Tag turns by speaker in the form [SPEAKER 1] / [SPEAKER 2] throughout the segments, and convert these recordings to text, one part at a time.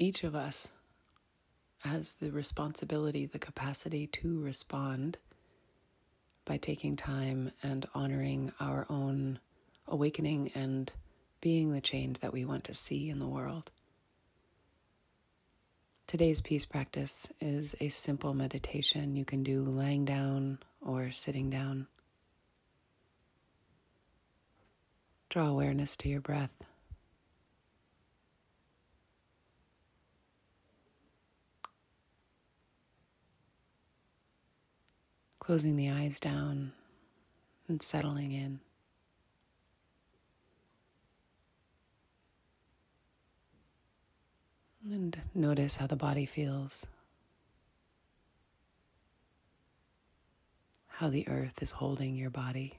[SPEAKER 1] each of us has the responsibility, the capacity to respond by taking time and honoring our own awakening and being the change that we want to see in the world. Today's peace practice is a simple meditation you can do lying down or sitting down. Draw awareness to your breath. Closing the eyes down and settling in. And notice how the body feels, how the earth is holding your body.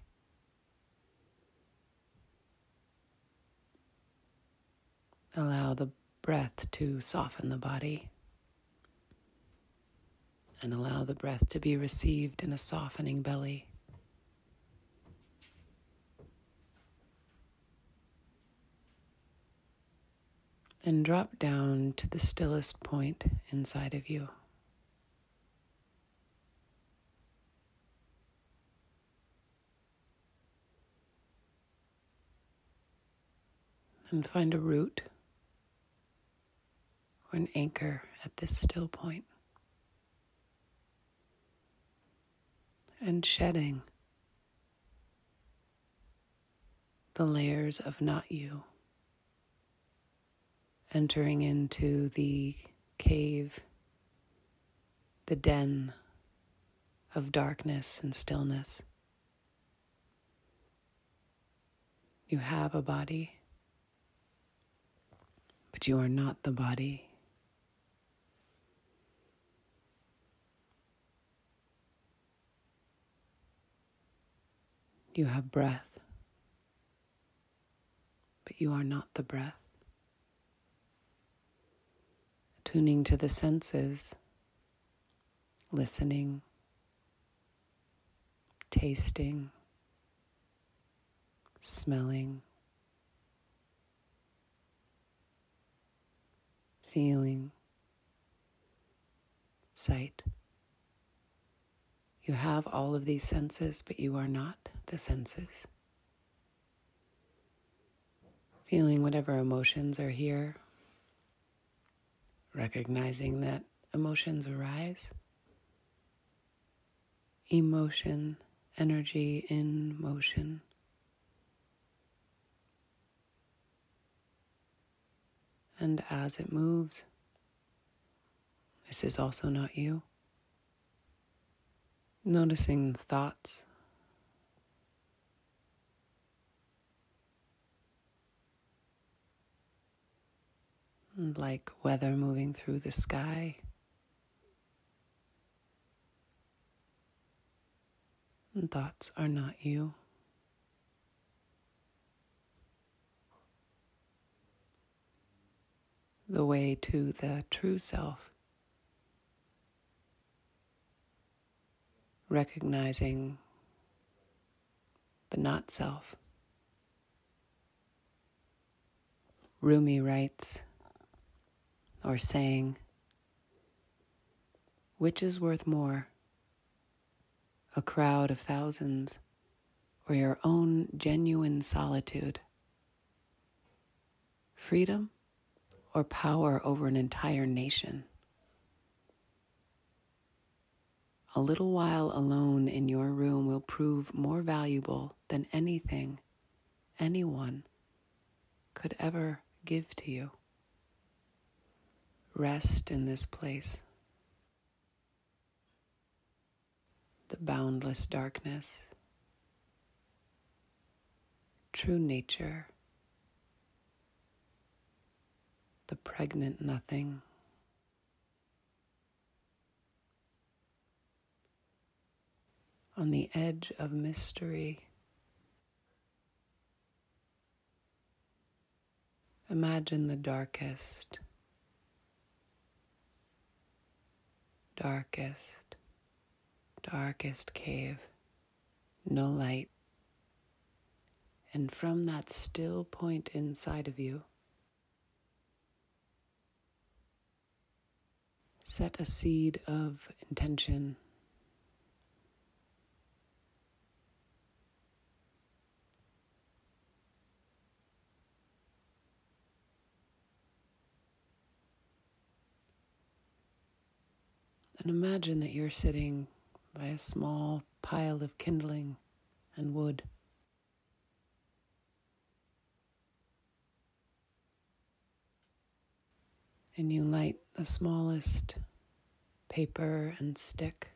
[SPEAKER 1] Allow the breath to soften the body and allow the breath to be received in a softening belly. And drop down to the stillest point inside of you. And find a root or an anchor at this still point. And shedding the layers of not you, entering into the cave, the den of darkness and stillness. You have a body, but you are not the body. You have breath, but you are not the breath. Tuning to the senses, listening, tasting, smelling, feeling, sight. You have all of these senses, but you are not the senses. Feeling whatever emotions are here, recognizing that emotions arise. Emotion, energy in motion. And as it moves, this is also not you. Noticing thoughts. Like weather moving through the sky. Thoughts are not you. The way to the true self recognizing the not self. Rumi writes or saying, which is worth more, a crowd of thousands or your own genuine solitude? Freedom or power over an entire nation? A little while alone in your room will prove more valuable than anything anyone could ever give to you. Rest in this place. The boundless darkness, true nature, the pregnant nothing. On the edge of mystery. Imagine the darkest, darkest, darkest cave, no light. And from that still point inside of you, set a seed of intention. And imagine that you're sitting by a small pile of kindling and wood. And you light the smallest paper and stick,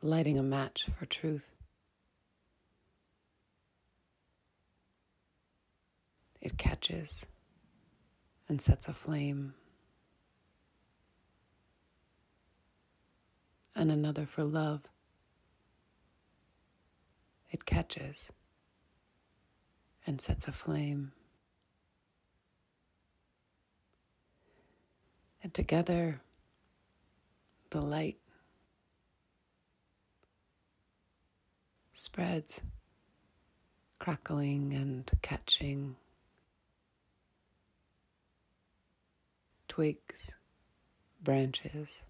[SPEAKER 1] lighting a match for truth. It catches and sets a flame. And another for love. It catches and sets a flame. And together, the light spreads, crackling and catching twigs, branches.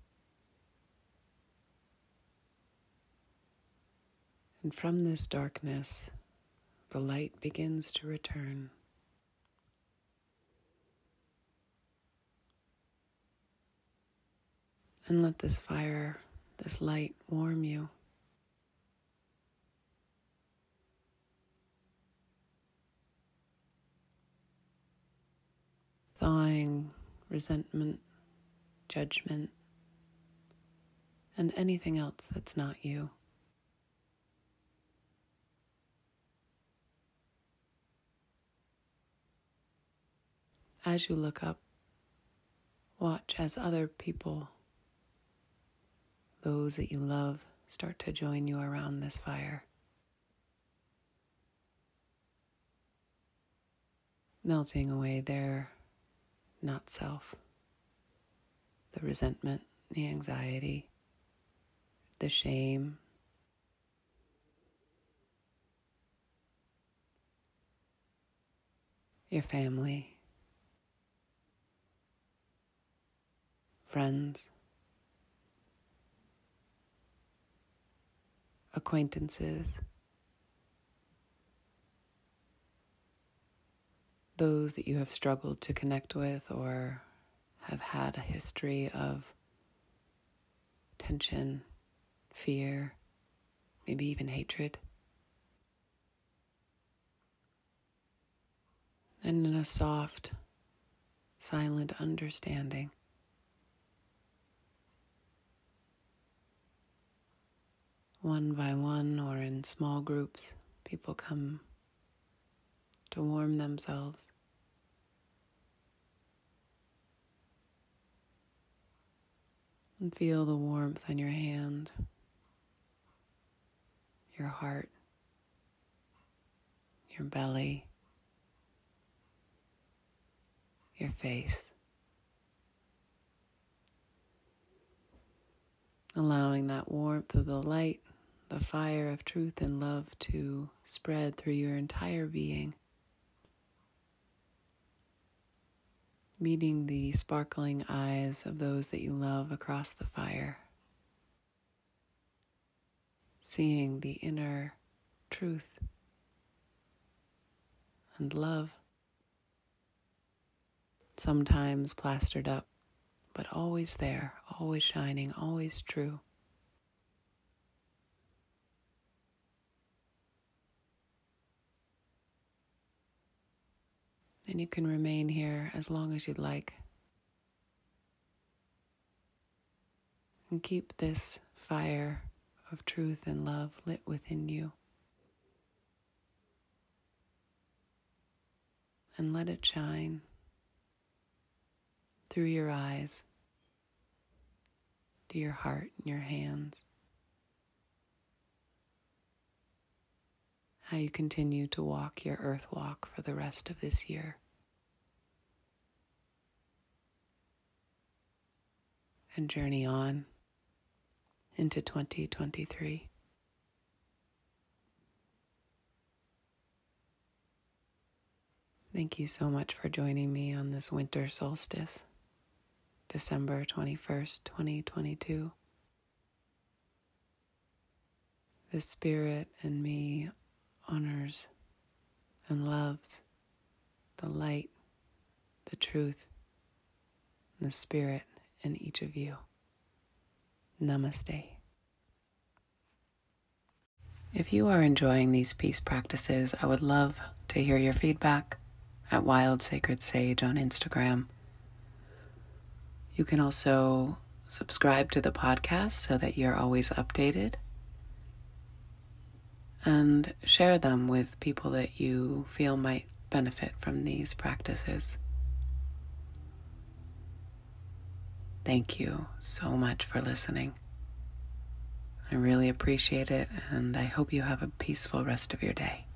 [SPEAKER 1] And from this darkness, the light begins to return. And let this fire, this light warm you. Thawing resentment, judgment, and anything else that's not you. As you look up, watch as other people those that you love start to join you around this fire. Melting away their not self, the resentment, the anxiety, the shame. Your family, friends. acquaintances, those that you have struggled to connect with or have had a history of tension, fear, maybe even hatred. And in a soft, silent understanding, one by one or in small groups, people come to warm themselves. And feel the warmth on your hand, your heart, your belly, your face. Allowing that warmth of the light the fire of truth and love to spread through your entire being. Meeting the sparkling eyes of those that you love across the fire. Seeing the inner truth and love. Sometimes plastered up, but always there, always shining, always true. And you can remain here as long as you'd like. And keep this fire of truth and love lit within you. And let it shine through your eyes, to your heart and your hands. how you continue to walk your earth walk for the rest of this year. And journey on into 2023. Thank you so much for joining me on this winter solstice, December 21st, 2022. The spirit in me honors and loves the light, the truth, and the spirit in each of you. Namaste. If you are enjoying these peace practices, I would love to hear your feedback at Wild Sacred Sage on Instagram. You can also subscribe to the podcast so that you're always updated and share them with people that you feel might benefit from these practices. Thank you so much for listening. I really appreciate it, and I hope you have a peaceful rest of your day.